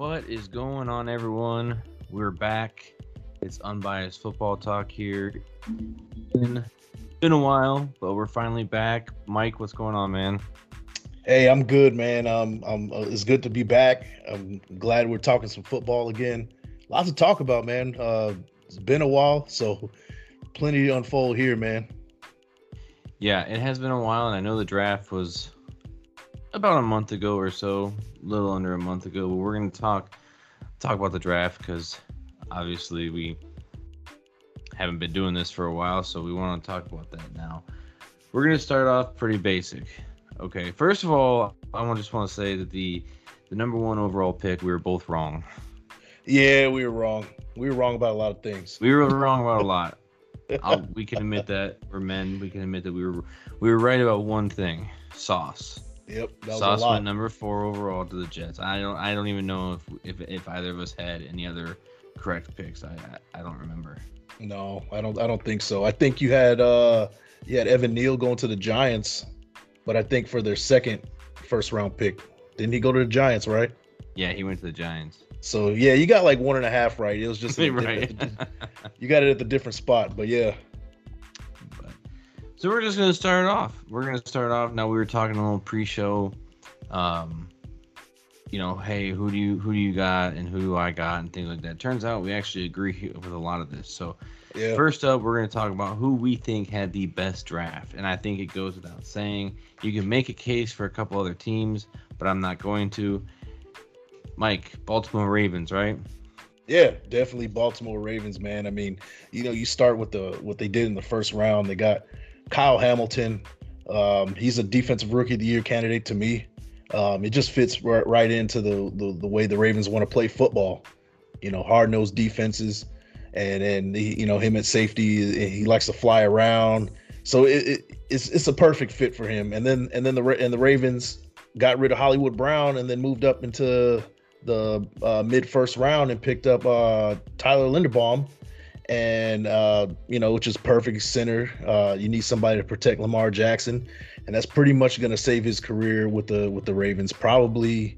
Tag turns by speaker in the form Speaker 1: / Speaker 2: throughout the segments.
Speaker 1: What is going on, everyone? We're back. It's unbiased football talk here. Been, been a while, but we're finally back. Mike, what's going on, man?
Speaker 2: Hey, I'm good, man. Um, I'm, uh, it's good to be back. I'm glad we're talking some football again. Lots to talk about, man. Uh, it's been a while, so plenty to unfold here, man.
Speaker 1: Yeah, it has been a while, and I know the draft was about a month ago or so, a little under a month ago. But we're gonna talk talk about the draft because obviously we haven't been doing this for a while, so we want to talk about that now. We're gonna start off pretty basic. Okay, first of all, I want just want to say that the the number one overall pick, we were both wrong.
Speaker 2: Yeah, we were wrong. We were wrong about a lot of things.
Speaker 1: We were wrong about a lot. I'll, we can admit that we're men. We can admit that we were we were right about one thing: Sauce.
Speaker 2: Yep, that was
Speaker 1: Sauce went number four overall to the Jets. I don't I don't even know if if, if either of us had any other correct picks. I I, I don't remember.
Speaker 2: No, I don't. I don't think so. I think you had uh, you had Evan Neal going to the Giants, but I think for their second first round pick, didn't he go to the Giants, right?
Speaker 1: Yeah, he went to the Giants.
Speaker 2: So yeah, you got like one and a half right. It was just
Speaker 1: right.
Speaker 2: you got it at the different spot, but yeah,
Speaker 1: so we're just gonna start off. We're gonna start off. Now we were talking a little pre-show. Um, you know, hey, who do you who do you got and who do I got and things like that. Turns out we actually agree with a lot of this. So
Speaker 2: yeah.
Speaker 1: First up, we're going to talk about who we think had the best draft. And I think it goes without saying. You can make a case for a couple other teams, but I'm not going to. Mike, Baltimore Ravens, right?
Speaker 2: Yeah, definitely Baltimore Ravens, man. I mean, you know, you start with the what they did in the first round. They got Kyle Hamilton. Um, he's a defensive rookie of the year candidate to me. Um, it just fits right, right into the, the the way the Ravens want to play football. You know, hard nosed defenses, and then he, you know him at safety. He likes to fly around, so it, it, it's it's a perfect fit for him. And then and then the and the Ravens got rid of Hollywood Brown and then moved up into the uh, mid first round and picked up uh, Tyler Linderbaum, and uh, you know, which is perfect center. Uh, you need somebody to protect Lamar Jackson, and that's pretty much going to save his career with the with the Ravens. Probably,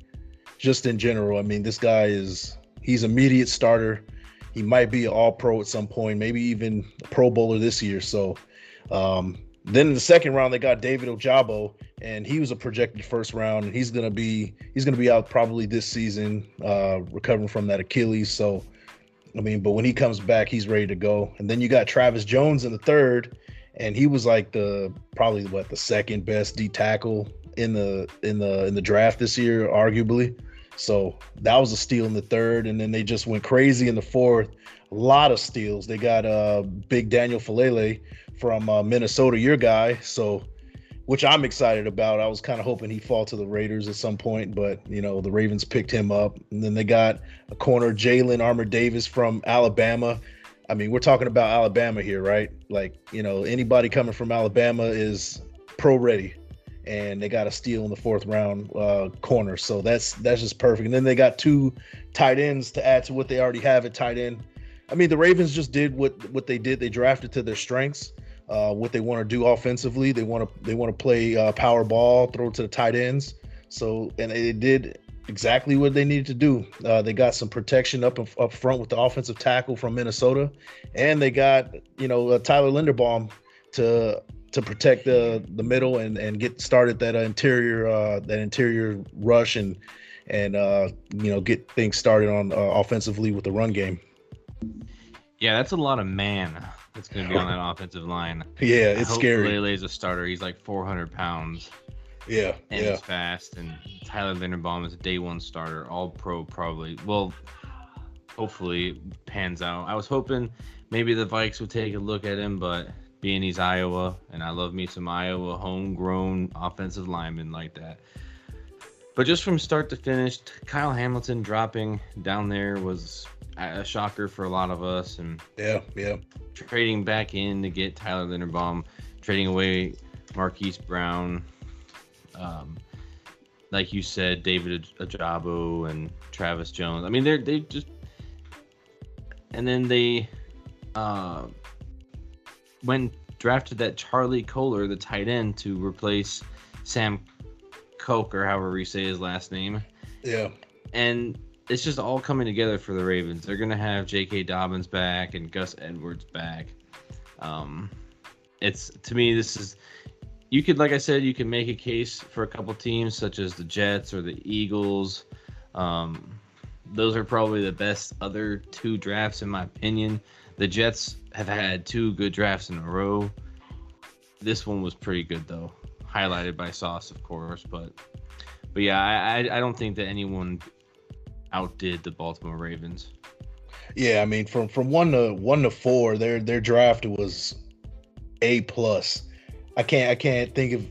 Speaker 2: just in general. I mean, this guy is he's immediate starter. He might be an All Pro at some point, maybe even a Pro Bowler this year. So. Um, then in the second round, they got David Ojabo, and he was a projected first round, and he's gonna be he's gonna be out probably this season, uh, recovering from that Achilles. So, I mean, but when he comes back, he's ready to go. And then you got Travis Jones in the third, and he was like the probably what the second best D tackle in the in the in the draft this year, arguably. So that was a steal in the third, and then they just went crazy in the fourth. A lot of steals. They got uh big Daniel Faalele from uh, Minnesota, your guy. So, which I'm excited about. I was kind of hoping he'd fall to the Raiders at some point, but you know the Ravens picked him up, and then they got a corner Jalyn Armour-Davis from Alabama. I mean, we're talking about Alabama here, right? Like, you know, anybody coming from Alabama is pro ready, and they got a steal in the fourth round uh, corner, so that's that's just perfect. And then they got two tight ends to add to what they already have at tight end. I mean, the Ravens just did what what they did. They drafted to their strengths uh, what they want to do offensively. They want to they want to play uh, power ball, throw to the tight ends. So and they did exactly what they needed to do. Uh, they got some protection up up front with the offensive tackle from Minnesota, and they got you know uh, Tyler Linderbaum to to protect the the middle and and get started that interior uh, that interior rush and and uh, you know get things started on uh, offensively with the run game.
Speaker 1: Yeah, that's a lot of man that's going to be on that offensive line.
Speaker 2: Yeah,
Speaker 1: I
Speaker 2: it's
Speaker 1: hope
Speaker 2: scary.
Speaker 1: A starter. He's like 400 pounds
Speaker 2: Yeah,
Speaker 1: and
Speaker 2: yeah.
Speaker 1: he's fast. And Tyler Linderbaum is a day one starter, all pro probably. Well, hopefully pans out. I was hoping maybe the Vikes would take a look at him, but being he's Iowa, and I love me some Iowa homegrown offensive linemen like that. But just from start to finish, Kyle Hamilton dropping down there was a shocker for a lot of us, and
Speaker 2: Yeah, yeah.
Speaker 1: trading back in to get Tyler Linderbaum, trading away Marquise Brown, um, like you said, David Ojabo and Travis Jones. I mean, they're they just, and then they, uh, went drafted that Charlie Kolar, the tight end, to replace Sam Koch or however you say his last name,
Speaker 2: Yeah.
Speaker 1: and it's just all coming together for the Ravens. They're gonna have J.K. Dobbins back and Gus Edwards back. Um, it's to me this is you could like I said you can make a case for a couple teams such as the Jets or the Eagles. Um, those are probably the best other two drafts in my opinion. The Jets have had two good drafts in a row. This one was pretty good though, highlighted by Sauce, of course. But but yeah, I I don't think that anyone outdid the Baltimore Ravens.
Speaker 2: Yeah, I mean from from one to one to four, their their draft was a plus. I can't I can't think of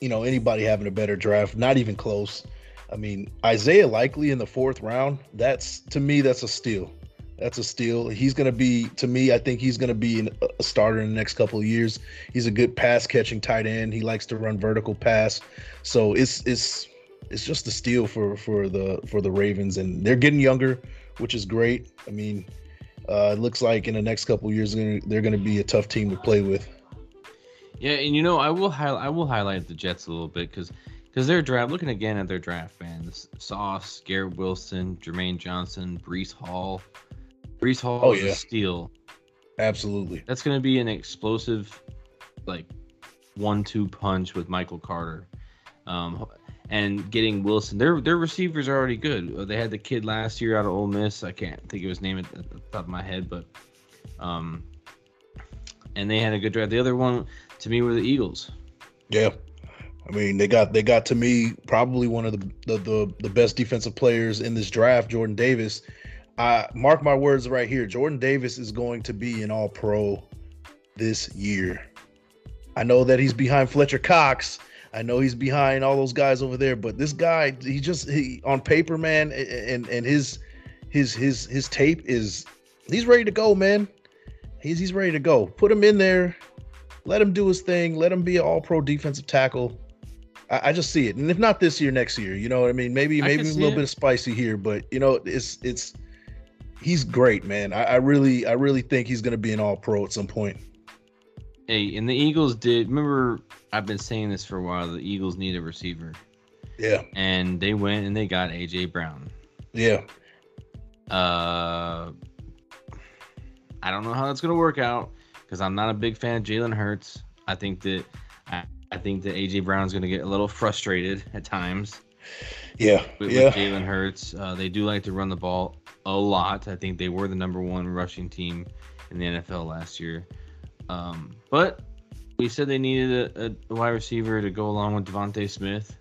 Speaker 2: you know anybody having a better draft. Not even close. I mean Isaiah Likely in the fourth round. That's to me that's a steal. That's a steal. He's going to be to me. I think he's going to be a starter in the next couple of years. He's a good pass catching tight end. He likes to run vertical pass. So it's it's it's just a steal for for the for the Ravens, and they're getting younger, which is great. I mean, uh, it looks like in the next couple years they're going to be a tough team to play with.
Speaker 1: Yeah, and you know I will highlight I will highlight the Jets a little bit because because their draft. Looking again at their draft, man, Sauce, Garrett Wilson, Jermaine Johnson, Breece Hall. Breece Hall oh, is yeah. a steal.
Speaker 2: Absolutely.
Speaker 1: That's going to be an explosive, like one-two punch with Michael Carter. Um, and getting Wilson. Their their receivers are already good. Uh, they had the kid last year out of Ole Miss. I can't think of his name at the top of my head, but um, and they had a good draft. The other one to me were the Eagles.
Speaker 2: Yeah, I mean they got they got to me probably one of the the the, the best defensive players in this draft, Jordan Davis. I mark my words right here. Jordan Davis is going to be an All Pro this year. I know that he's behind Fletcher Cox I know he's behind all those guys over there, but this guy, he just he on paper, man, and and his his his his tape is he's ready to go, man. He's he's ready to go. Put him in there, let him do his thing, let him be an all pro defensive tackle. I, I, just see it. And if not this year, next year, you know what I mean? Maybe maybe a little it. bit of spicy here, but you know, it's it's he's great, man. I, I really I really think he's gonna be an all pro at some point.
Speaker 1: Hey, and the Eagles did remember I've been saying this for a while. The Eagles need a receiver.
Speaker 2: Yeah.
Speaker 1: And they went and they got AJ Brown.
Speaker 2: Yeah.
Speaker 1: Uh I don't know how that's gonna work out because I'm not a big fan of Jalen Hurts. I think that I, I think that AJ Brown's gonna get a little frustrated at times.
Speaker 2: Yeah.
Speaker 1: With,
Speaker 2: yeah.
Speaker 1: with Jalen Hurts. Uh, they do like to run the ball a lot. I think they were the number one rushing team in the NFL last year. Um, but we said they needed a, a, wide receiver to go along with DeVonta Smith,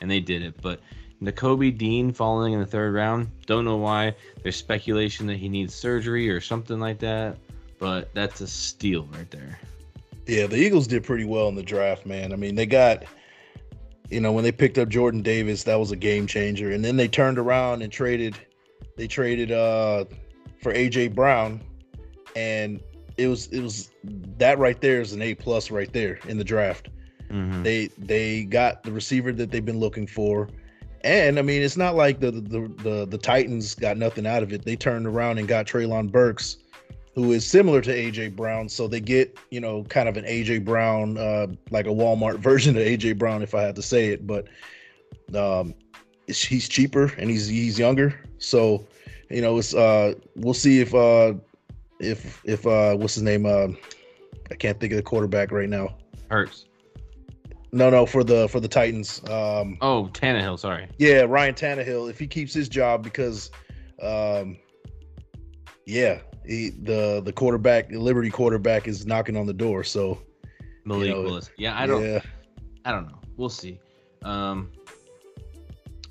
Speaker 1: and they did it. But Nakobe Dean falling in the third round, don't know why. There's speculation that he needs surgery or something like that, but that's a steal right there.
Speaker 2: Yeah, the Eagles did pretty well in the draft, man. I mean, they got, you know, when they picked up Jordan Davis, that was a game changer. And then they turned around and traded, they traded uh for AJ Brown, and it was it was that right there is an A plus right there in the draft. Mm-hmm. They they got the receiver that they've been looking for. And I mean, it's not like the, the the the Titans got nothing out of it. They turned around and got Treylon Burks, who is similar to AJ Brown. So they get you know kind of an AJ Brown, uh, like a Walmart version of AJ Brown, if I had to say it. But um, he's cheaper and he's he's younger. So you know, it's uh, we'll see if uh, if if uh what's his name uh I can't think of the quarterback right now.
Speaker 1: Hurts.
Speaker 2: No, no, for the for the Titans. Um
Speaker 1: Oh, Tannehill, sorry.
Speaker 2: Yeah, Ryan Tannehill. If he keeps his job because um yeah, he, the the quarterback, the Liberty quarterback is knocking on the door, so
Speaker 1: Malik you know, Willis. Yeah, I don't yeah. I don't know. We'll see. Um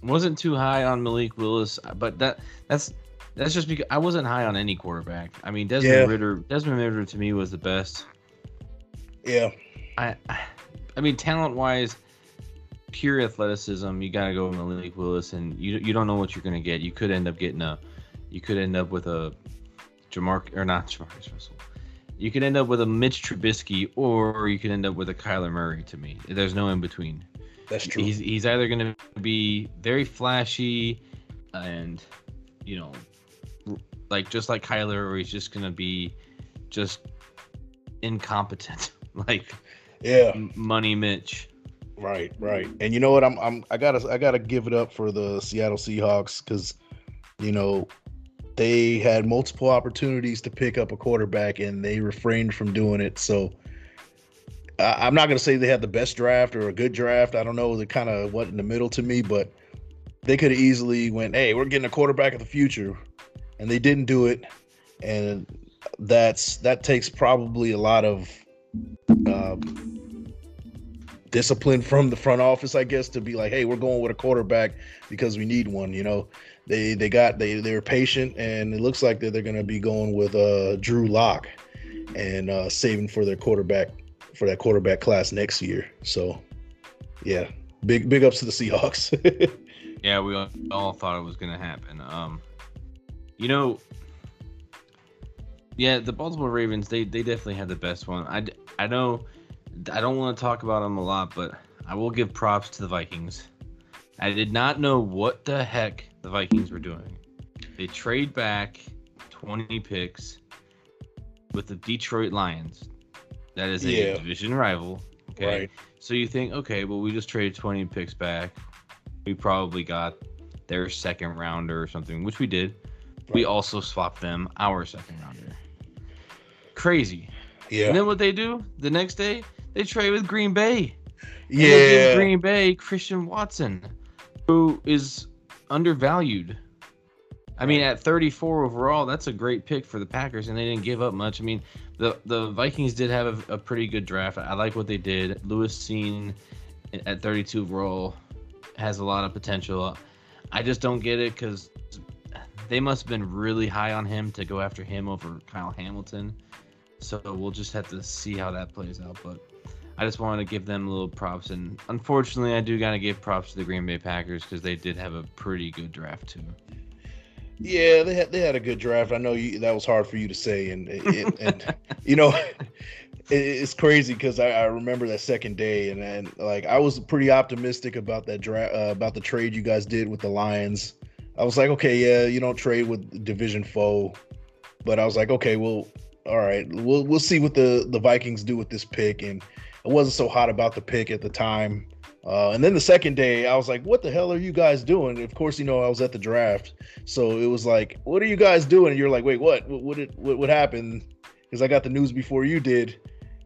Speaker 1: wasn't too high on Malik Willis, but that that's that's just because I wasn't high on any quarterback. I mean, Desmond yeah. Ridder. Desmond Ridder to me was the best.
Speaker 2: Yeah.
Speaker 1: I, I mean, talent wise, pure athleticism, you gotta go with Malik Willis, and you you don't know what you're gonna get. You could end up getting a, you could end up with a, Jamar or not Jamarcus Russell. You could end up with a Mitch Trubisky, or you could end up with a Kyler Murray. To me, there's no in between.
Speaker 2: That's true.
Speaker 1: He's he's either gonna be very flashy, and you know like just like Kyler, or he's just gonna be just incompetent, like
Speaker 2: yeah,
Speaker 1: money Mitch.
Speaker 2: Right, right. And you know what? I'm I'm I gotta I gotta give it up for the Seattle Seahawks because you know, they had multiple opportunities to pick up a quarterback and they refrained from doing it. So I'm not going to say they had the best draft or a good draft. I don't know. They kind of went in the middle to me, but they could have easily went, "Hey, we're getting a quarterback of the future," and they didn't do it. And that's that takes probably a lot of uh, discipline from the front office, I guess, to be like, "Hey, we're going with a quarterback because we need one." You know, they they got they they were patient, and it looks like that they're going to be going with uh, Drew Lock and uh, saving for their quarterback for that quarterback class next year. So, yeah, big big ups to the Seahawks.
Speaker 1: yeah, we all thought it was going to happen. Um, you know, yeah, the Baltimore Ravens they they definitely had the best one. I I know I don't want to talk about them a lot, but I will give props to the Vikings. I did not know what the heck the Vikings were doing. They trade back 20 picks with the Detroit Lions. That is a yeah. division rival. Okay. Right. So you think, okay, well, we just traded 20 picks back. We probably got their second rounder or something, which we did. We also swapped them our second rounder. Crazy. Yeah. And then what they do the next day, they trade with Green Bay.
Speaker 2: Yeah.
Speaker 1: Green Bay, Christian Watson, who is undervalued. I mean, at 34 overall, that's a great pick for the Packers, and they didn't give up much. I mean, the the Vikings did have a, a pretty good draft. I like what they did. Lewis Cine at 32 overall has a lot of potential. I just don't get it because they must have been really high on him to go after him over Kyle Hamilton. So we'll just have to see how that plays out. But I just wanted to give them a little props. And unfortunately, I do got to give props to the Green Bay Packers because they did have a pretty good draft too.
Speaker 2: Yeah, they had they had a good draft. I know you, that was hard for you to say, and and, and you know, it, it's crazy because I, I, remember that second day, and and like I was pretty optimistic about that draft uh, about the trade you guys did with the Lions. I was like, okay, yeah, you don't trade with division foe, but I was like, okay, well, all right, we'll we'll see what the the Vikings do with this pick, and I wasn't so hot about the pick at the time. Uh, and then the second day, I was like, "What the hell are you guys doing?" Of course, you know I was at the draft, so it was like, "What are you guys doing?" And you're like, "Wait, what? What what, what, what happened?" Because I got the news before you did,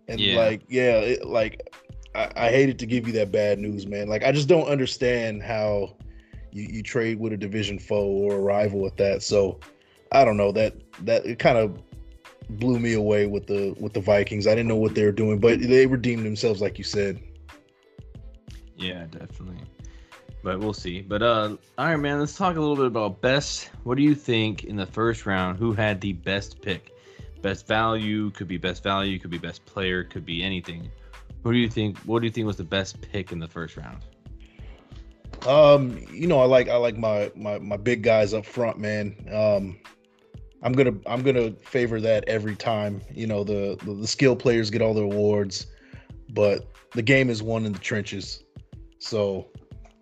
Speaker 2: and yeah. like, yeah, it, like I, I hated to give you that bad news, man. Like, I just don't understand how you, you trade with a division foe or a rival with that. So I don't know that that it kind of blew me away with the with the Vikings. I didn't know what they were doing, but they redeemed themselves, like you said.
Speaker 1: Yeah, definitely. But we'll see. But uh all right, man, let's talk a little bit about best. What do you think in the first round? Who had the best pick? Best value could be best value, could be best player, could be anything. Who do you think? What do you think was the best pick in the first round?
Speaker 2: Um, you know, I like I like my my my big guys up front, man. Um, I'm gonna I'm gonna favor that every time. You know, the the, the skill players get all the awards, but the game is won in the trenches. So,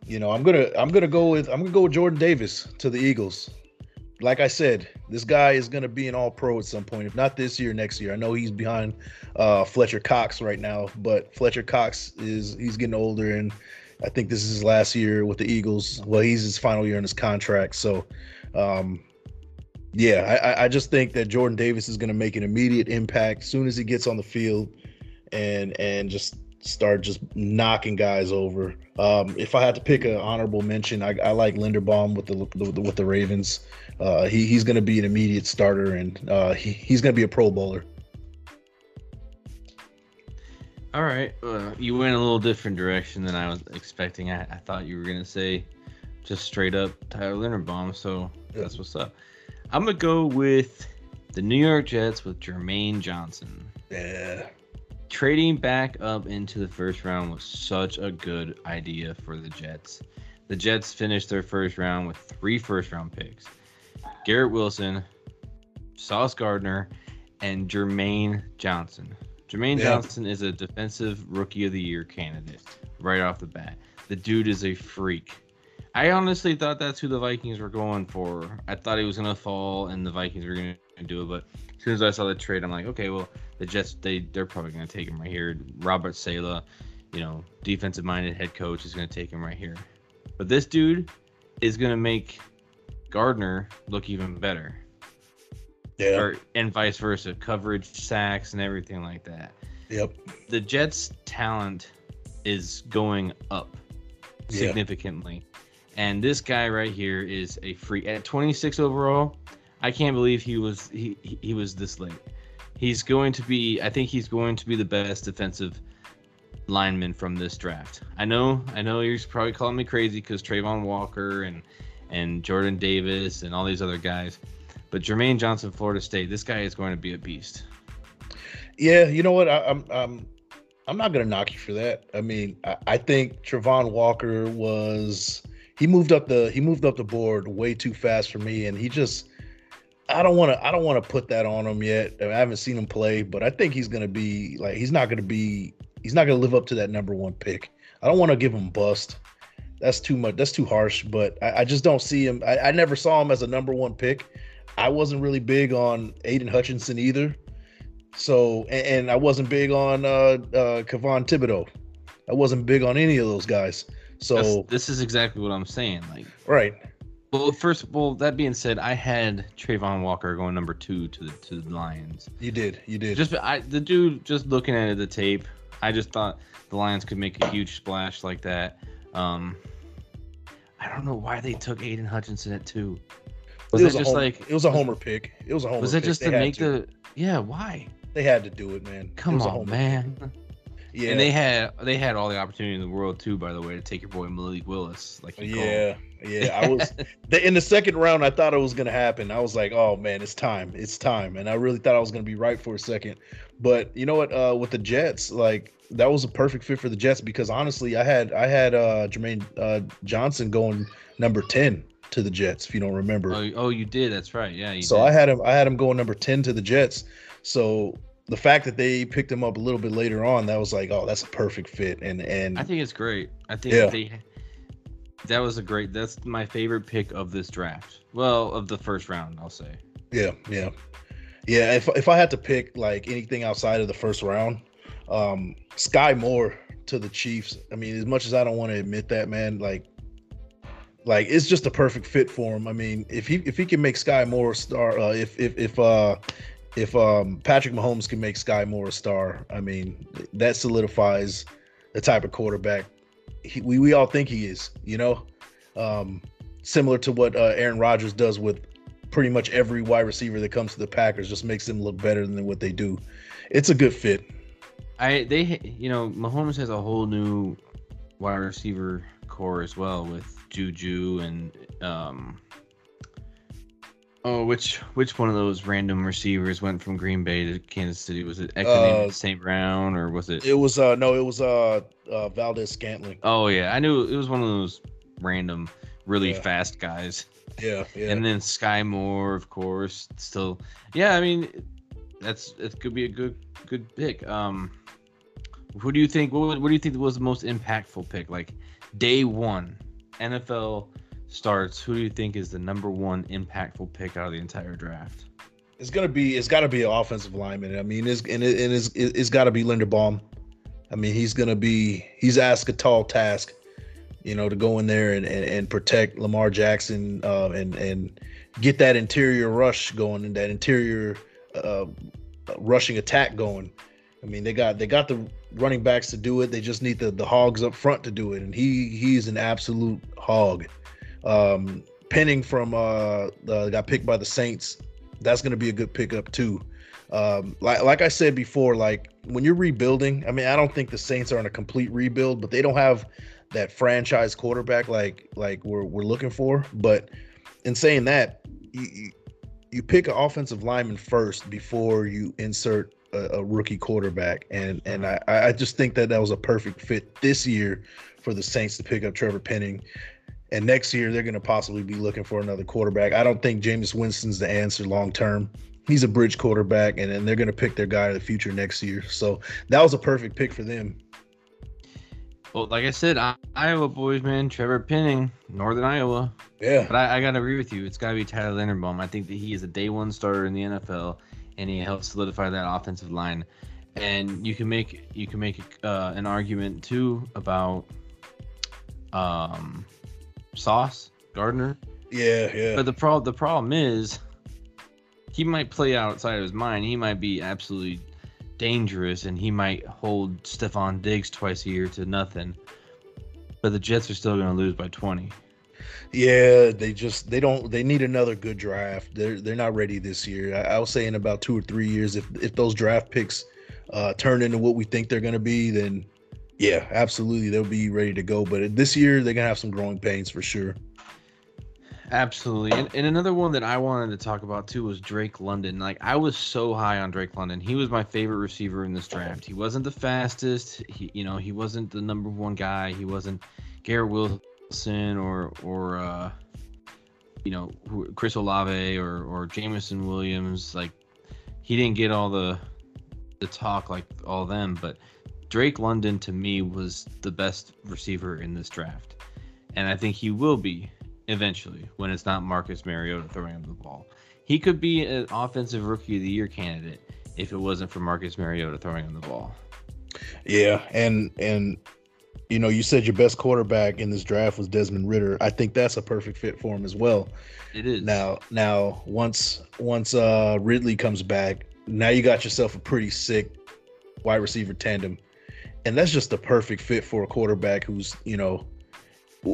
Speaker 2: you know, I'm gonna I'm gonna go with I'm gonna go with Jordan Davis to the Eagles. Like I said, this guy is gonna be an All Pro at some point, if not this year, next year. I know he's behind uh, Fletcher Cox right now, but Fletcher Cox is he's getting older, and I think this is his last year with the Eagles. Well, he's his final year in his contract, so. Um, yeah, I, I just think that Jordan Davis is going to make an immediate impact as soon as he gets on the field, and and just start just knocking guys over. Um, if I had to pick an honorable mention, I, I like Linderbaum with the, with the Ravens. Uh, he he's going to be an immediate starter, and uh, he he's going to be a Pro Bowler.
Speaker 1: All right, uh, you went a little different direction than I was expecting. I, I thought you were going to say just straight up Tyler Linderbaum, so yeah. that's what's up. I'm gonna go with the New York Jets with Jermaine Johnson.
Speaker 2: Yeah.
Speaker 1: Trading back up into the first round was such a good idea for the Jets. The Jets finished their first round with three first round picks Garrett Wilson, Sauce Gardner, and Jermaine Johnson. Jermaine yeah. Johnson is a defensive rookie of the year candidate right off the bat. The dude is a freak. I honestly thought that's who the Vikings were going for. I thought he was gonna fall and the Vikings were gonna do it, but as soon as I saw the trade, I'm like, okay, well, the Jets they they're probably gonna take him right here. Robert Saleh, you know, defensive minded head coach is gonna take him right here. But this dude is gonna make Gardner look even better.
Speaker 2: Yeah.
Speaker 1: Or, and vice versa, coverage, sacks, and everything like that.
Speaker 2: Yep.
Speaker 1: The Jets' talent is going up
Speaker 2: Yeah.
Speaker 1: significantly. And this guy right here is a free at 26 overall. I can't believe he was he he- he was this late. He's going to be I think he's going to be the best defensive lineman from this draft. I know I know you're probably calling me crazy because Travon Walker and and Jordan Davis and all these other guys. But Jermaine Johnson, Florida State, this guy is going to be a beast.
Speaker 2: Yeah, you know what? I, I'm I'm I'm not gonna knock you for that. I mean, I, I think Travon Walker was he moved up the he moved up the board way too fast for me, and he just I don't want to I don't want to put that on him yet. I haven't seen him play, but I think he's gonna be like he's not gonna be he's not gonna live up to that number one pick. I don't want to give him bust. That's too much. That's too harsh. But I, I just don't see him. I, I never saw him as a number one pick. I wasn't really big on Aidan Hutchinson either. So and, and I wasn't big on uh uh Kayvon Thibodeaux. I wasn't big on any of those guys. So
Speaker 1: That's- this is exactly what I'm saying. Like
Speaker 2: right.
Speaker 1: Well, first, well, that being said, I had Travon Walker going number two to the to the Lions.
Speaker 2: You did. You did.
Speaker 1: Just I the dude just looking at the tape, I just thought the Lions could make a huge splash like that. Um, I don't know why they took Aidan Hutchinson at two. Was
Speaker 2: it was
Speaker 1: just
Speaker 2: homer,
Speaker 1: like
Speaker 2: it was a homer pick. It was a homer
Speaker 1: was it just to make the yeah? Why?
Speaker 2: they had to do it, man. It
Speaker 1: Come
Speaker 2: a
Speaker 1: on, man.
Speaker 2: pick. Yeah.
Speaker 1: And they had they had all the opportunity in the world too, by the way, to take your boy Malik Willis. Like you
Speaker 2: yeah. Yeah. I was the, in the second round I thought it was gonna happen. I was like, oh man, it's time. It's time. And I really thought I was gonna be right for a second. But you know what? Uh with the Jets, like that was a perfect fit for the Jets because honestly, I had I had uh Jermaine uh Johnson going number 10 to the Jets, if you don't remember.
Speaker 1: Oh, oh, you did. That's right. Yeah. You
Speaker 2: so
Speaker 1: did.
Speaker 2: I had him I had him going number 10 to the Jets. So the fact that they picked him up a little bit later on, that was like, oh, that's a perfect fit. And and
Speaker 1: I think it's great. I think
Speaker 2: Yeah.
Speaker 1: they that was a great. That's my favorite pick of this draft. Well, of the first round, I'll say.
Speaker 2: Yeah, yeah, yeah. If if I had to pick like anything outside of the first round, um, Sky Moore to the Chiefs. I mean, as much as I don't want to admit that, man, like, like it's just a perfect fit for him. I mean, if he if he can make Sky Moore a star, uh, if if if uh if um Patrick Mahomes can make Sky Moore a star, I mean, that solidifies the type of quarterback he, we we all think he is. You know, um, similar to what uh, Aaron Rodgers does with pretty much every wide receiver that comes to the Packers just makes them look better than what they do. It's a good fit.
Speaker 1: I they you know Mahomes has a whole new wide receiver core as well with Juju and um oh which which one of those random receivers went from Green Bay to Kansas City was it
Speaker 2: Uh,
Speaker 1: St. Brown or was it
Speaker 2: It was uh no, it was uh, uh Valdes-Scantling.
Speaker 1: oh yeah I knew it was one of those random really
Speaker 2: Yeah.
Speaker 1: fast guys
Speaker 2: Yeah, yeah.
Speaker 1: and then Sky Moore of course still yeah I mean that's it could be a good good pick um who do you think what, what do you think was the most impactful pick like day one NFL starts who do you think is the number one impactful pick out of the entire draft
Speaker 2: it's gonna be it's gotta be an offensive lineman. I mean, it's and, it, and it's it's gotta be Linderbaum. I mean, he's gonna be he's asked a tall task, you know, to go in there and and, and protect Lamar Jackson uh, and and get that interior rush going and that interior uh, rushing attack going. I mean, they got they got the running backs to do it. They just need the the hogs up front to do it, and he he's an absolute hog. Um, Penning from uh, uh got picked by the Saints. That's going to be a good pickup too. Um, like like I said before, like when you're rebuilding, I mean, I don't think the Saints are in a complete rebuild, but they don't have that franchise quarterback like like we're we're looking for. But in saying that, you you, you pick an offensive lineman first before you insert a, a rookie quarterback, and and uh-huh. I I just think that that was a perfect fit this year for the Saints to pick up Trevor Penning. And next year they're going to possibly be looking for another quarterback. I don't think Jameis Winston's the answer long term. He's a bridge quarterback, and then they're going to pick their guy of the future next year. So that was a perfect pick for them.
Speaker 1: well like I said I, Iowa boys man Trevor Penning Northern Iowa
Speaker 2: Yeah,
Speaker 1: But I, I gotta agree with you. It's gotta be Tyler Linderbaum. I think that he is a day one starter in the NFL, and he helps solidify that offensive line. And you can make you can make uh, an argument too about um, Sauce Gardner.
Speaker 2: Yeah, yeah.
Speaker 1: But the problem the problem is he might play outside of his mind. He might be absolutely dangerous and he might hold Stefon Diggs twice a year to nothing. But the Jets are still going to lose by 20.
Speaker 2: Yeah, they just they don't they need another good draft. They're they're not ready this year. I, I was saying about two or three years if if those draft picks uh, turn into what we think they're going to be, then yeah, absolutely they'll be ready to go. But this year they're gonna have some growing pains for sure.
Speaker 1: Absolutely. And, and another one that I wanted to talk about too was Drake London. Like I was so high on Drake London. He was my favorite receiver in this draft. He wasn't the fastest. He you know, he wasn't the number one guy. He wasn't Garrett Wilson or or uh you know, Chris Olave or or Jameson Williams. Like he didn't get all the the talk like all them, but Drake London to me was the best receiver in this draft. And I think he will be eventually when it's not Marcus Mariota throwing him the ball. He could be an offensive rookie of the year candidate if it wasn't for Marcus Mariota throwing him the ball.
Speaker 2: Yeah, and and you know, you said your best quarterback in this draft was Desmond Ridder. I think that's a perfect fit for him as well.
Speaker 1: It is.
Speaker 2: Now, now once once uh Ridley comes back, now you got yourself a pretty sick wide receiver tandem. And that's just the perfect fit for a quarterback who's, you know,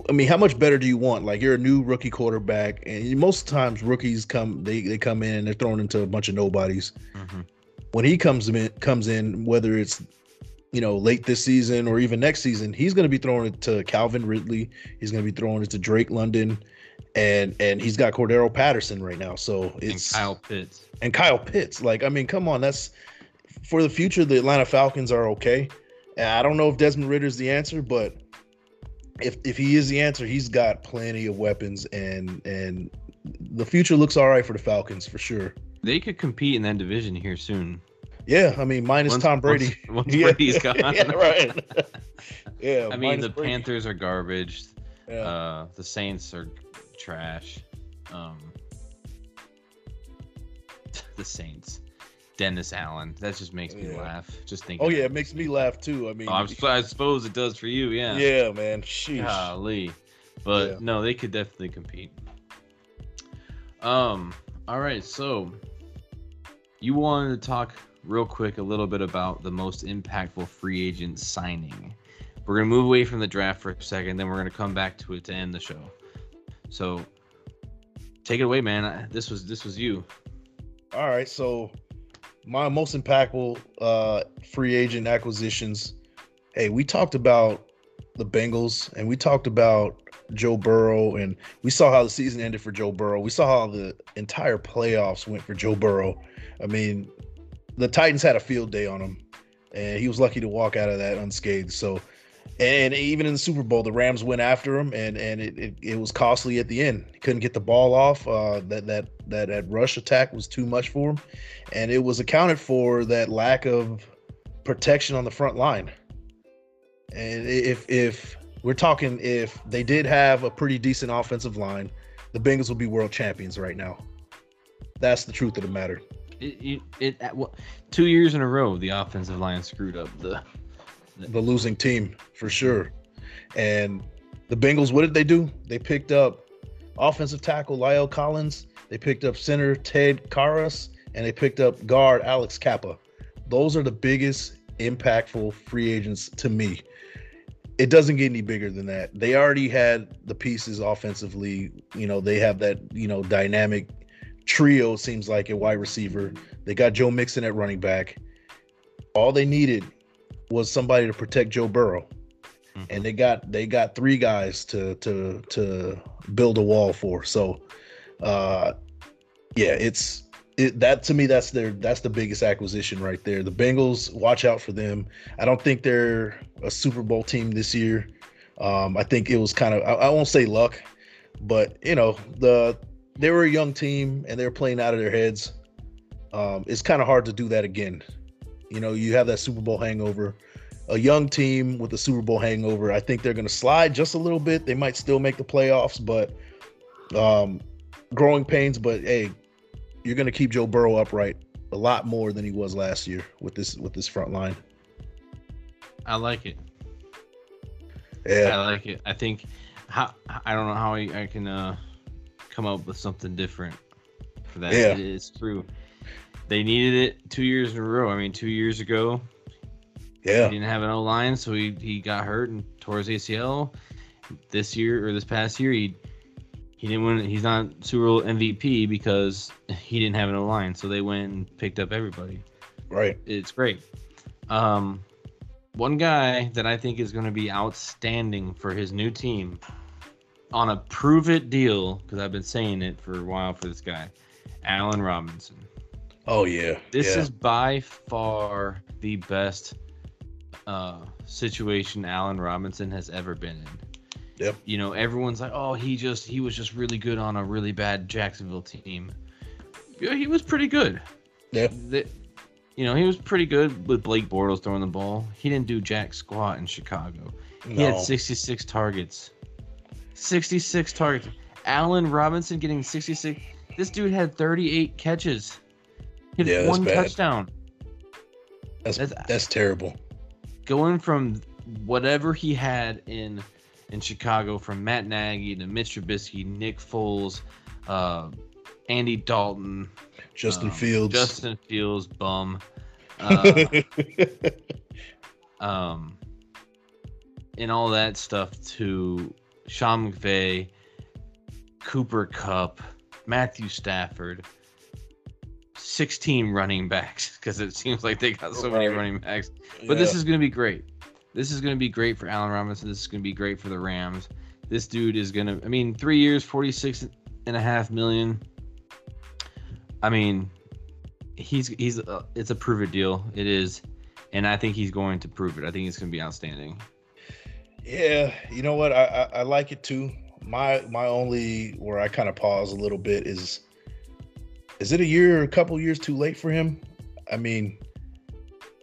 Speaker 2: I mean, how much better do you want? Like you're a new rookie quarterback, and most times rookies come they they come in and they're thrown into a bunch of nobodies. Mm-hmm. When he comes in comes in, whether it's you know late this season or even next season, he's going to be throwing it to Calvin Ridley. He's going to be throwing it to Drake London, and and he's got Cordero Patterson right now. So it's
Speaker 1: and Kyle Pitts
Speaker 2: and Kyle Pitts. Like I mean, come on, that's for the future. The Atlanta Falcons are okay. And I don't know if Desmond Ridder's the answer, but if if he is the answer, he's got plenty of weapons, and and the future looks all right for the Falcons for sure.
Speaker 1: They could compete in that division here soon.
Speaker 2: Yeah, I mean, minus once, Tom Brady.
Speaker 1: Once, once yeah. Brady's gone.
Speaker 2: yeah, right. yeah.
Speaker 1: I mean, the Brady. Panthers are garbage. Yeah. Uh, the Saints are trash. Um, the Saints. Dennis Allen. That just makes me yeah. laugh. Just thinking.
Speaker 2: Oh yeah, it makes me laugh too. I mean,
Speaker 1: oh, I suppose it does for you. Yeah.
Speaker 2: Yeah, man. Sheesh.
Speaker 1: Golly. But yeah. no, they could definitely compete. Um. All right. So you wanted to talk real quick a little bit about the most impactful free agent signing. We're gonna move away from the draft for a second, then we're gonna come back to it to end the show. So take it away, man. This was this was you.
Speaker 2: All right. So my most impactful uh, free agent acquisitions. Hey, we talked about the Bengals and we talked about Joe Burrow and we saw how the season ended for Joe Burrow. We saw how the entire playoffs went for Joe Burrow. I mean, the Titans had a field day on him and he was lucky to walk out of that unscathed. So and even in the Super Bowl, the Rams went after him, and and it, it, it was costly at the end. He couldn't get the ball off. Uh, that that that that rush attack was too much for him, and it was accounted for that lack of protection on the front line. And if if we're talking if they did have a pretty decent offensive line, the Bengals would be world champions right now. That's the truth of the matter.
Speaker 1: It, it, it two years in a row, the offensive line screwed up the
Speaker 2: the losing team for sure. And the Bengals, what did they do? They picked up offensive tackle La'el Collins, they picked up center Ted Karras, and they picked up guard Alex Cappa. Those are the biggest impactful free agents to me. It doesn't get any bigger than that. They already had the pieces offensively. You know, they have that, you know, dynamic trio, seems like, a wide receiver. They got Joe Mixon at running back. All they needed was somebody to protect Joe Burrow. Mm-hmm. And they got they got three guys to to to build a wall for. So uh yeah, it's it, that to me that's their that's the biggest acquisition right there. The Bengals, watch out for them. I don't think they're a Super Bowl team this year. Um, I think it was kind of I, I won't say luck, but you know the they were a young team and they were playing out of their heads. Um, it's kind of hard to do that again. You know, you have that Super Bowl hangover. A young team with a Super Bowl hangover. I think they're going to slide just a little bit. They might still make the playoffs, but um, growing pains. But hey, you're going to keep Joe Burrow upright a lot more than he was last year with this with this front line.
Speaker 1: I like it.
Speaker 2: Yeah,
Speaker 1: I like it. I think how I don't know how I, I can uh, come up with something different for that.
Speaker 2: Yeah.
Speaker 1: It is true. They needed it two years in a row. I mean, two years ago,
Speaker 2: Yeah.
Speaker 1: he didn't have an O line, so he, he got hurt and tore his ACL. This year or this past year, he he didn't win. He's not Super Bowl MVP because he didn't have an O line. So they went and picked up everybody.
Speaker 2: Right.
Speaker 1: It's great. Um, one guy that I think is going to be outstanding for his new team on a prove it deal because I've been saying it for a while for this guy, Allen Robinson.
Speaker 2: Oh yeah.
Speaker 1: This
Speaker 2: yeah.
Speaker 1: is by far the best uh, situation Allen Robinson has ever been in.
Speaker 2: Yep.
Speaker 1: You know, everyone's like, "Oh, he just he was just really good on a really bad Jacksonville team." Yeah, he was pretty good.
Speaker 2: Yeah.
Speaker 1: The- you know, he was pretty good with Blake Bortles throwing the ball. He didn't do jack squat in Chicago. He
Speaker 2: no.
Speaker 1: had 66 targets. 66 targets. Allen Robinson getting 66. This dude had 38 catches. He had
Speaker 2: Yeah,
Speaker 1: one
Speaker 2: bad.
Speaker 1: touchdown.
Speaker 2: that's,
Speaker 1: that's-
Speaker 2: that's terrible.
Speaker 1: Going from whatever he had in in Chicago, from Matt Nagy to Mitch Trubisky, Nick Foles, uh, Andy Dalton,
Speaker 2: Justin
Speaker 1: um,
Speaker 2: Fields.
Speaker 1: Justin Fields, bum. Uh, um, and all that stuff to Sean McVay, Cooper Kupp, Matthew Stafford, 16 running backs because it seems like they got so many running backs. But this is going to be great. This is going to be great for Allen Robinson. This is going to be great for the Rams. This dude is going to, I mean, three years, 46 and a half million. I mean, he's, he's, uh, it's a proven deal. It is. And I think he's going to prove it. I think it's going to be outstanding.
Speaker 2: Yeah, you know what? I, I I like it too. My my only where I kind of pause a little bit is is it a year or a couple years too late for him? I mean,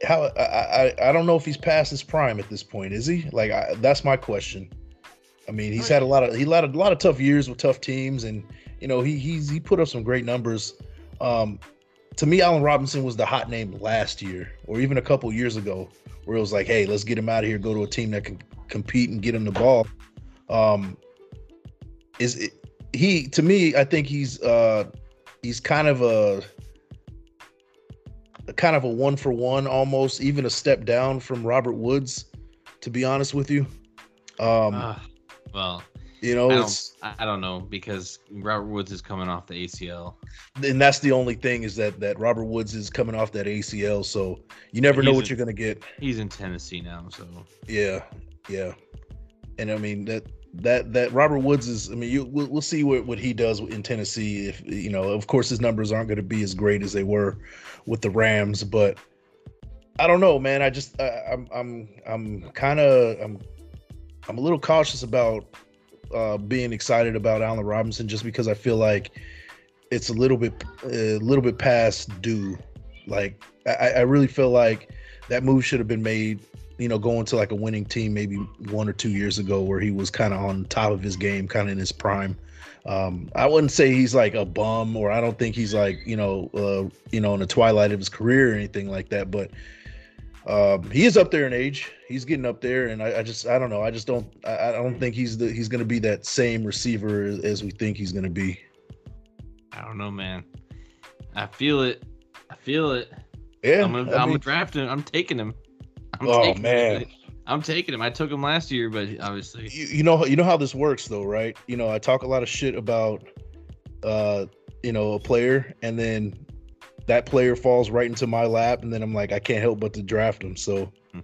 Speaker 2: how I I, I don't know if he's past his prime at this point. Is he? Like I, that's my question. I mean, he's had a lot of he had a lot of tough years with tough teams, and you know he he's he put up some great numbers. Um, to me, Allen Robinson was the hot name last year, or even a couple years ago, where it was like, hey, let's get him out of here, go to a team that can compete and get him the ball. Um, is it, he to me? I think he's uh he's kind of a a kind of a one for one, almost even a step down from Robert Woods. To be honest with you, um,
Speaker 1: Ah, well,
Speaker 2: you know,
Speaker 1: I
Speaker 2: it's
Speaker 1: don't, I don't know because Robert Woods is coming off the ACL.
Speaker 2: and that's the only thing is that that Robert Woods is coming off that ACL, so you never know what
Speaker 1: a-
Speaker 2: you're gonna get.
Speaker 1: He's in Tennessee now, so
Speaker 2: Yeah, yeah, and I mean that that that Robert Woods is. I mean, you we'll, we'll see what what he does in Tennessee. If you know, of course, his numbers aren't going to be as great as they were with the Rams, but I don't know, man. I just I, I'm I'm I'm kind of I'm I'm a little cautious about uh, being excited about Allen Robinson just because I feel like it's a little bit a little bit past due. Like I, I really feel like that move should have been made you know, going to like a winning team maybe one or two years ago where he was kind of on top of his game, kind of in his prime. Um, I wouldn't say he's like a bum or I don't think he's like, you know, uh, you know, in the twilight of his career or anything like that, but um, he is up there in age. He's getting up there, and I, I just, I don't know. I just don't, I, I don't think he's the, he's going to be that same receiver as, as we think he's going to be.
Speaker 1: I don't know, man. I feel it. I feel it.
Speaker 2: Yeah,
Speaker 1: I'm gonna,
Speaker 2: I
Speaker 1: I'm
Speaker 2: mean-
Speaker 1: drafting. I'm taking him. I'm
Speaker 2: oh
Speaker 1: taking
Speaker 2: man.
Speaker 1: Him. I'm taking him. I took him last year, but obviously,
Speaker 2: you, you know you know how this works though right you know i talk a lot of shit about uh you know a player and then that player falls right into my lap and then i'm like i can't help but to draft him so
Speaker 1: Hmm.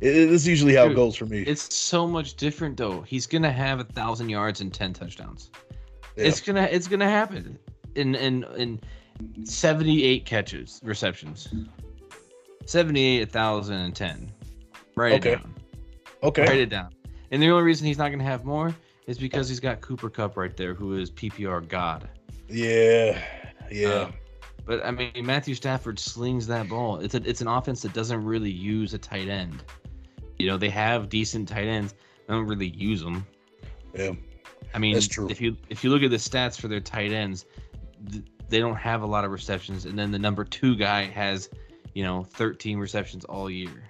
Speaker 2: this is usually how it goes for me
Speaker 1: it's so much different though. He's gonna have a thousand yards and ten touchdowns.
Speaker 2: Yeah.
Speaker 1: It's gonna it's gonna happen in in in 78 catches receptions. 78 1010. Write
Speaker 2: Okay.
Speaker 1: it down.
Speaker 2: okay
Speaker 1: Write it down. And the only reason he's not gonna have more is because he's got Cooper Kupp right there, who is PPR god.
Speaker 2: yeah yeah
Speaker 1: Uh, but I mean, Matthew Stafford slings that ball. It's a, it's an offense that doesn't really use a tight end. You know, they have decent tight ends. They don't really use them.
Speaker 2: yeah
Speaker 1: I mean,
Speaker 2: That's true.
Speaker 1: if you if you look at the stats for their tight ends, th- they don't have a lot of receptions, and then the number two guy has, you know, 13 receptions all year.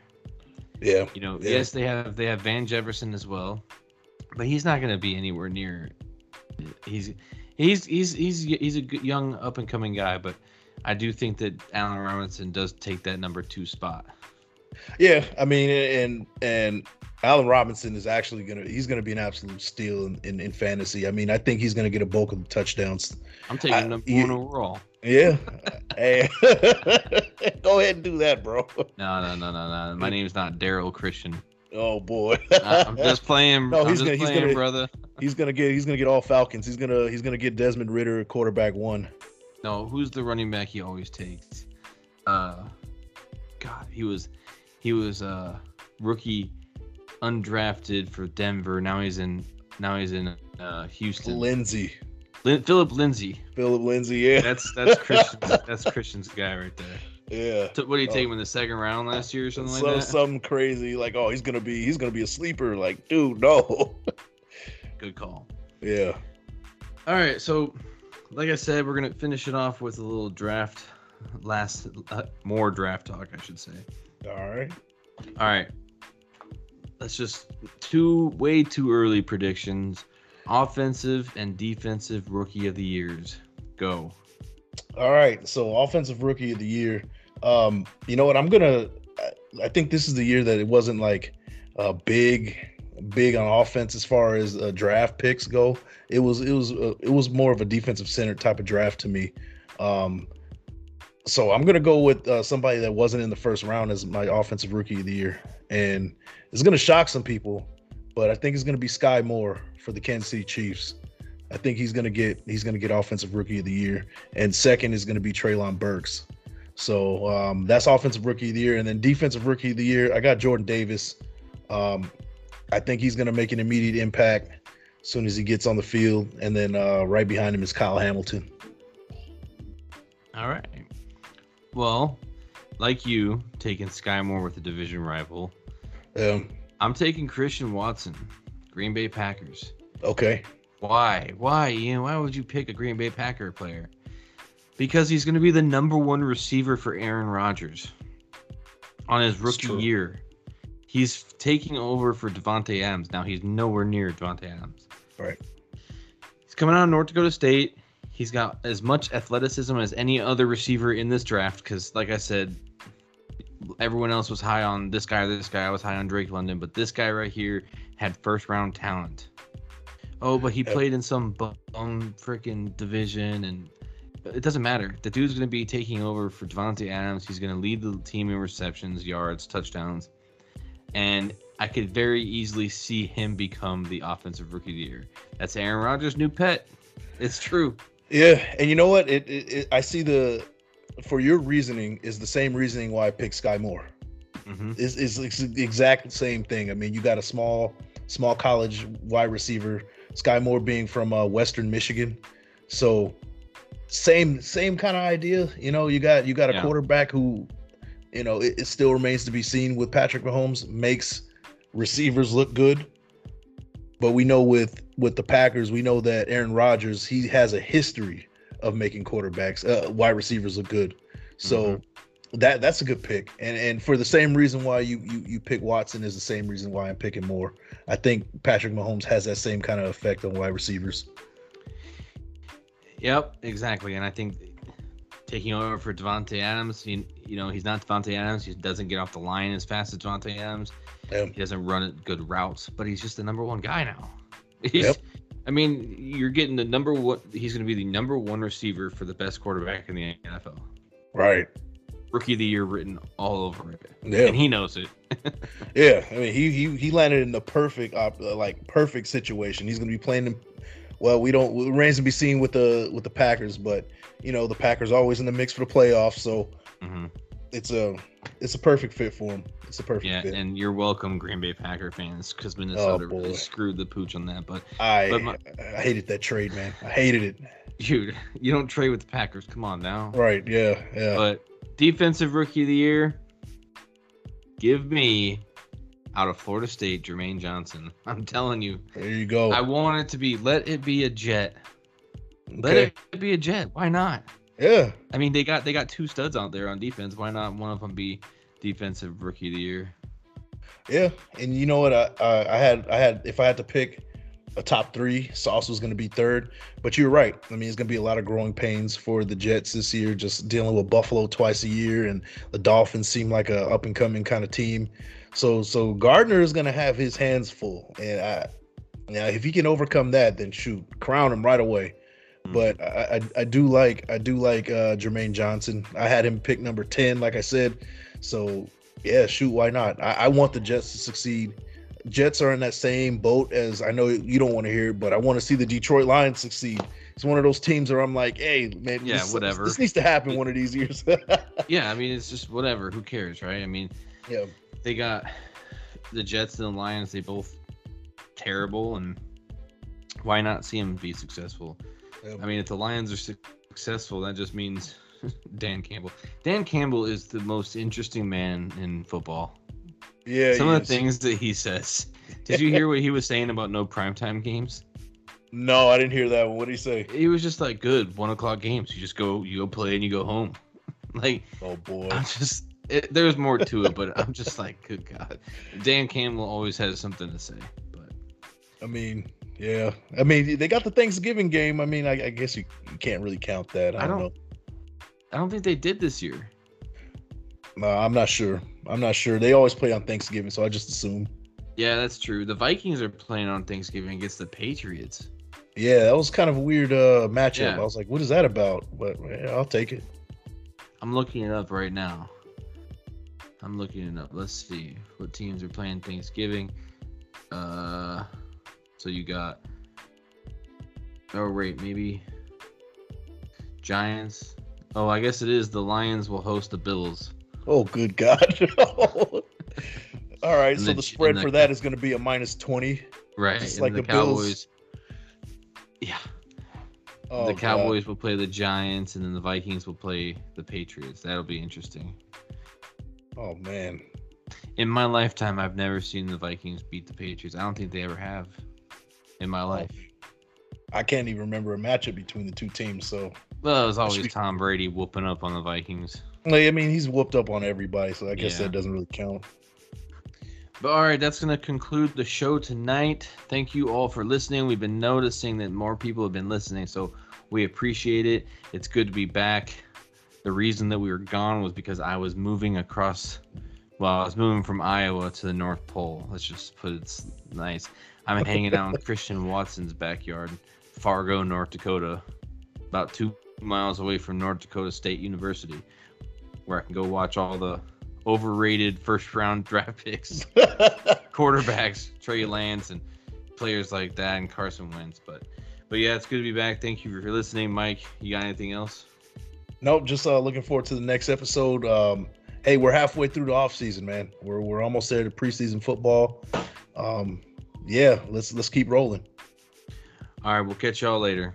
Speaker 2: yeah
Speaker 1: You know,
Speaker 2: Yeah.
Speaker 1: yes, they have they have Van Jefferson as well, but he's not going to be anywhere near. He's He's he's he's he's a good, young up and coming guy, but I do think that Allen Robinson does take that number two spot.
Speaker 2: Yeah, I mean, and and Allen Robinson is actually gonna he's gonna be an absolute steal in, in, in fantasy. I mean, I think he's gonna get a bulk of touchdowns.
Speaker 1: I'm taking
Speaker 2: I-
Speaker 1: number
Speaker 2: you-
Speaker 1: one overall.
Speaker 2: Yeah, hey, go ahead and do that, bro.
Speaker 1: No, no, no, no, no. My name's not Daryl Christian.
Speaker 2: Oh boy,
Speaker 1: I- I'm just playing.
Speaker 2: No,
Speaker 1: I'm
Speaker 2: he's gonna- he's
Speaker 1: playing,
Speaker 2: gonna-
Speaker 1: brother.
Speaker 2: he's gonna get he's gonna get all Falcons. He's gonna he's gonna get Desmond Ridder quarterback one.
Speaker 1: No, who's the running back he always takes? Uh, God, he was, he was a rookie, undrafted for Denver. Now he's in, now he's in uh Houston.
Speaker 2: Lindsey,
Speaker 1: Lin- Phillip Lindsay.
Speaker 2: Phillip Lindsay. Yeah,
Speaker 1: That's that's Christian's. that's Christian's guy right there.
Speaker 2: yeah.
Speaker 1: So what he
Speaker 2: Oh.
Speaker 1: take him in the second round last year or something
Speaker 2: So,
Speaker 1: like that?
Speaker 2: something crazy like oh he's gonna be he's gonna be a sleeper like dude no
Speaker 1: Good call.
Speaker 2: yeah
Speaker 1: All right, so like I said, we're gonna finish it off with a little draft. Last, uh, more draft talk, I should say.
Speaker 2: All right
Speaker 1: All right, let's just two way too early predictions. Offensive and defensive rookie of the years. Go.
Speaker 2: All right. So offensive rookie of the year. Um, you know what? I'm gonna. I- I think this is the year that it wasn't like uh, big, big on offense as far as uh, draft picks go. It was. It was. Uh, it was more of a defensive center type of draft to me. Um, so I'm gonna go with uh, somebody that wasn't in the first round as my offensive rookie of the year, and it's gonna shock some people, but I think it's gonna be Skyy Moore for the Kansas City Chiefs. I think he's gonna get he's gonna get offensive rookie of the year and second is to be Treylon Burks. So um, that's offensive rookie of the year, and then defensive rookie of the year. I got Jordan Davis. Um, I think he's to make an immediate impact as soon as he gets on the field, and then uh, right behind him is Kyle Hamilton.
Speaker 1: All right. Well, like you, taking Skyy Moore with a division rival.
Speaker 2: Um,
Speaker 1: I'm taking Christian Watson, Green Bay Packers.
Speaker 2: okay,
Speaker 1: Why? Why, Ian? Why would you pick a Green Bay Packer player? Because he's going to be the number one receiver for Aaron Rodgers on his rookie year. He's taking over for Davante Adams. Now he's nowhere near Davante Adams.
Speaker 2: Right.
Speaker 1: He's coming out of North Dakota State. He's got as much athleticism as any other receiver in this draft. Because, like I said, everyone else was high on this guy, this guy. I was high on Drake London, but this guy right here had first round talent. Oh, but he played in some bum freaking division, and it doesn't matter. The dude's going to be taking over for Davante Adams. He's going to lead the team in receptions, yards, touchdowns, and I could very easily see him become the offensive rookie of the year. That's Aaron Rodgers' new pet. It's true.
Speaker 2: Yeah, and you know what? It, it, it I see the for your reasoning is the same reasoning why I picked Skyy Moore.
Speaker 1: hmm
Speaker 2: is is it's the exact same thing. I mean, you got a small small college wide receiver, Skyy Moore being from uh, Western Michigan, so same same kind of idea. You know, you got you got a
Speaker 1: Yeah.
Speaker 2: quarterback who, you know, it, it still remains to be seen with Patrick Mahomes makes receivers look good. But we know with with the Packers, we know that Aaron Rodgers he has a history of making quarterbacks, uh, wide receivers look good. So that that's a good pick, and and for the same reason why you you you pick Watson is the same reason why I'm picking Moore. I think Patrick Mahomes has that same kind of effect on wide receivers.
Speaker 1: Yep, exactly. And I think taking over for Davante Adams, you, you know, he's not Davante Adams. He doesn't get off the line as fast as Davante Adams.
Speaker 2: Yeah.
Speaker 1: He doesn't run good routes, but he's just the number one guy now. He's,
Speaker 2: Yep.
Speaker 1: I mean, you're getting the number one. He's going to be the number one receiver for the best quarterback in the NFL.
Speaker 2: Right.
Speaker 1: Rookie of the year written all over it,
Speaker 2: Yeah.
Speaker 1: and he knows it.
Speaker 2: Yeah. I mean, he he he landed in the perfect op, uh, like perfect situation. He's going to be playing them. Well, we don't. It remains to be seen with the with the Packers, but you know the Packers always in the mix for the playoffs, so
Speaker 1: hmm
Speaker 2: it's a it's a perfect fit for him. It's a perfect
Speaker 1: Yeah,
Speaker 2: fit.
Speaker 1: and you're welcome, Green Bay Packer fans, because Minnesota oh,
Speaker 2: really
Speaker 1: screwed the pooch on that. But
Speaker 2: I
Speaker 1: but my-
Speaker 2: I hated that trade, man. I hated it.
Speaker 1: dude, you don't trade with the Packers. Come on now.
Speaker 2: Right? Yeah. Yeah.
Speaker 1: But defensive rookie of the year, give me out of Florida State, Jermaine Johnson. I'm telling you,
Speaker 2: there you go.
Speaker 1: I want it to be. Let it be a jet. Let
Speaker 2: okay.
Speaker 1: it be a jet. Why not?
Speaker 2: Yeah.
Speaker 1: I mean, they got they got two studs out there on defense. Why not one of them be defensive rookie of the year?
Speaker 2: Yeah, and you know what? I, I I had I had if I had to pick a top three. Sauce was going to be third, but you're right. I mean, it's going to be a lot of growing pains for the Jets this year, just dealing with Buffalo twice a year, and the Dolphins seem like a up and coming kind of team. So, so Gardner is going to have his hands full, and I, now if he can overcome that, then shoot, crown him right away. Mm-hmm. But I, I, I, do like I do like uh, Jermaine Johnson. I had him pick number ten, like I said. So yeah, shoot, why not? I, I want the Jets to succeed. Jets are in that same boat as I know you don't want to hear, but I want to see the Detroit Lions succeed. It's one of those teams where I'm like, hey, man,
Speaker 1: yeah,
Speaker 2: this,
Speaker 1: whatever.
Speaker 2: This needs to happen one of these years.
Speaker 1: yeah, I mean, it's just whatever. Who cares, right? I mean,
Speaker 2: yeah,
Speaker 1: they got the Jets and the Lions. They both terrible, and why not see them be successful? Yeah. I mean, if the Lions are successful, that just means Dan Campbell. Dan Campbell is the most interesting man in football.
Speaker 2: Yeah.
Speaker 1: Some of the things that he says. Did you hear what he was saying about no primetime games?
Speaker 2: No, I didn't hear that one. What did he say?
Speaker 1: He was just like, "Good, one o'clock games. You just go, you go play, and you go home." like,
Speaker 2: oh boy,
Speaker 1: I'm just. It, there's more to it, but I'm just like, good God, Dan Campbell always has something to say. But
Speaker 2: I mean, yeah, I mean, they got the Thanksgiving game. I mean, I, I guess you, you, can't really count that. I, I don't, don't know.
Speaker 1: I don't think they did this year.
Speaker 2: No, I'm not sure. I'm not sure. They always play on Thanksgiving, so I just assume.
Speaker 1: Yeah, that's true. The Vikings are playing on Thanksgiving against the Patriots.
Speaker 2: Yeah, that was kind of a weird uh, matchup. Yeah. I was like, "What is that about?" But yeah, I'll take it.
Speaker 1: I'm looking it up right now. I'm looking it up. Let's see what teams are playing Thanksgiving. Uh, so you got. Oh wait, maybe Giants. Oh, I guess it is. The Lions will host the Bills.
Speaker 2: Oh, good God. All right, and so the, the spread the, for that is going to be a minus 20.
Speaker 1: Right. Just like the, the Cowboys. Bills. Yeah. Oh, the Cowboys God. will play the Giants, and then the Vikings will play the Patriots. That'll be interesting.
Speaker 2: Oh, man.
Speaker 1: In my lifetime, I've never seen the Vikings beat the Patriots. I don't think they ever have in my oh. life.
Speaker 2: I can't even remember a matchup between the two teams. So,
Speaker 1: well, it was always Tom Brady whooping up on the Vikings.
Speaker 2: I mean, he's whooped up on everybody, so I guess yeah. that doesn't really count.
Speaker 1: But all right, that's going to conclude the show tonight. Thank you all for listening. We've been noticing that more people have been listening, so we appreciate it. It's good to be back. The reason that we were gone was because I was moving across. Well, I was moving from Iowa to the North Pole. Let's just put it nice. I'm hanging out in Christian Watson's backyard, Fargo, North Dakota, about two miles away from North Dakota State University where I can go watch all the overrated first round draft picks, quarterbacks, Trey Lance, and players like that, and Carson Wentz. But, but yeah, it's good to be back. Thank you for listening, Mike. You got anything else?
Speaker 2: Nope. Just uh, looking forward to the next episode. Um, hey, we're halfway through the off season, man. We're we're almost there to preseason football. Um, yeah, let's let's keep rolling.
Speaker 1: All right, we'll catch y'all later.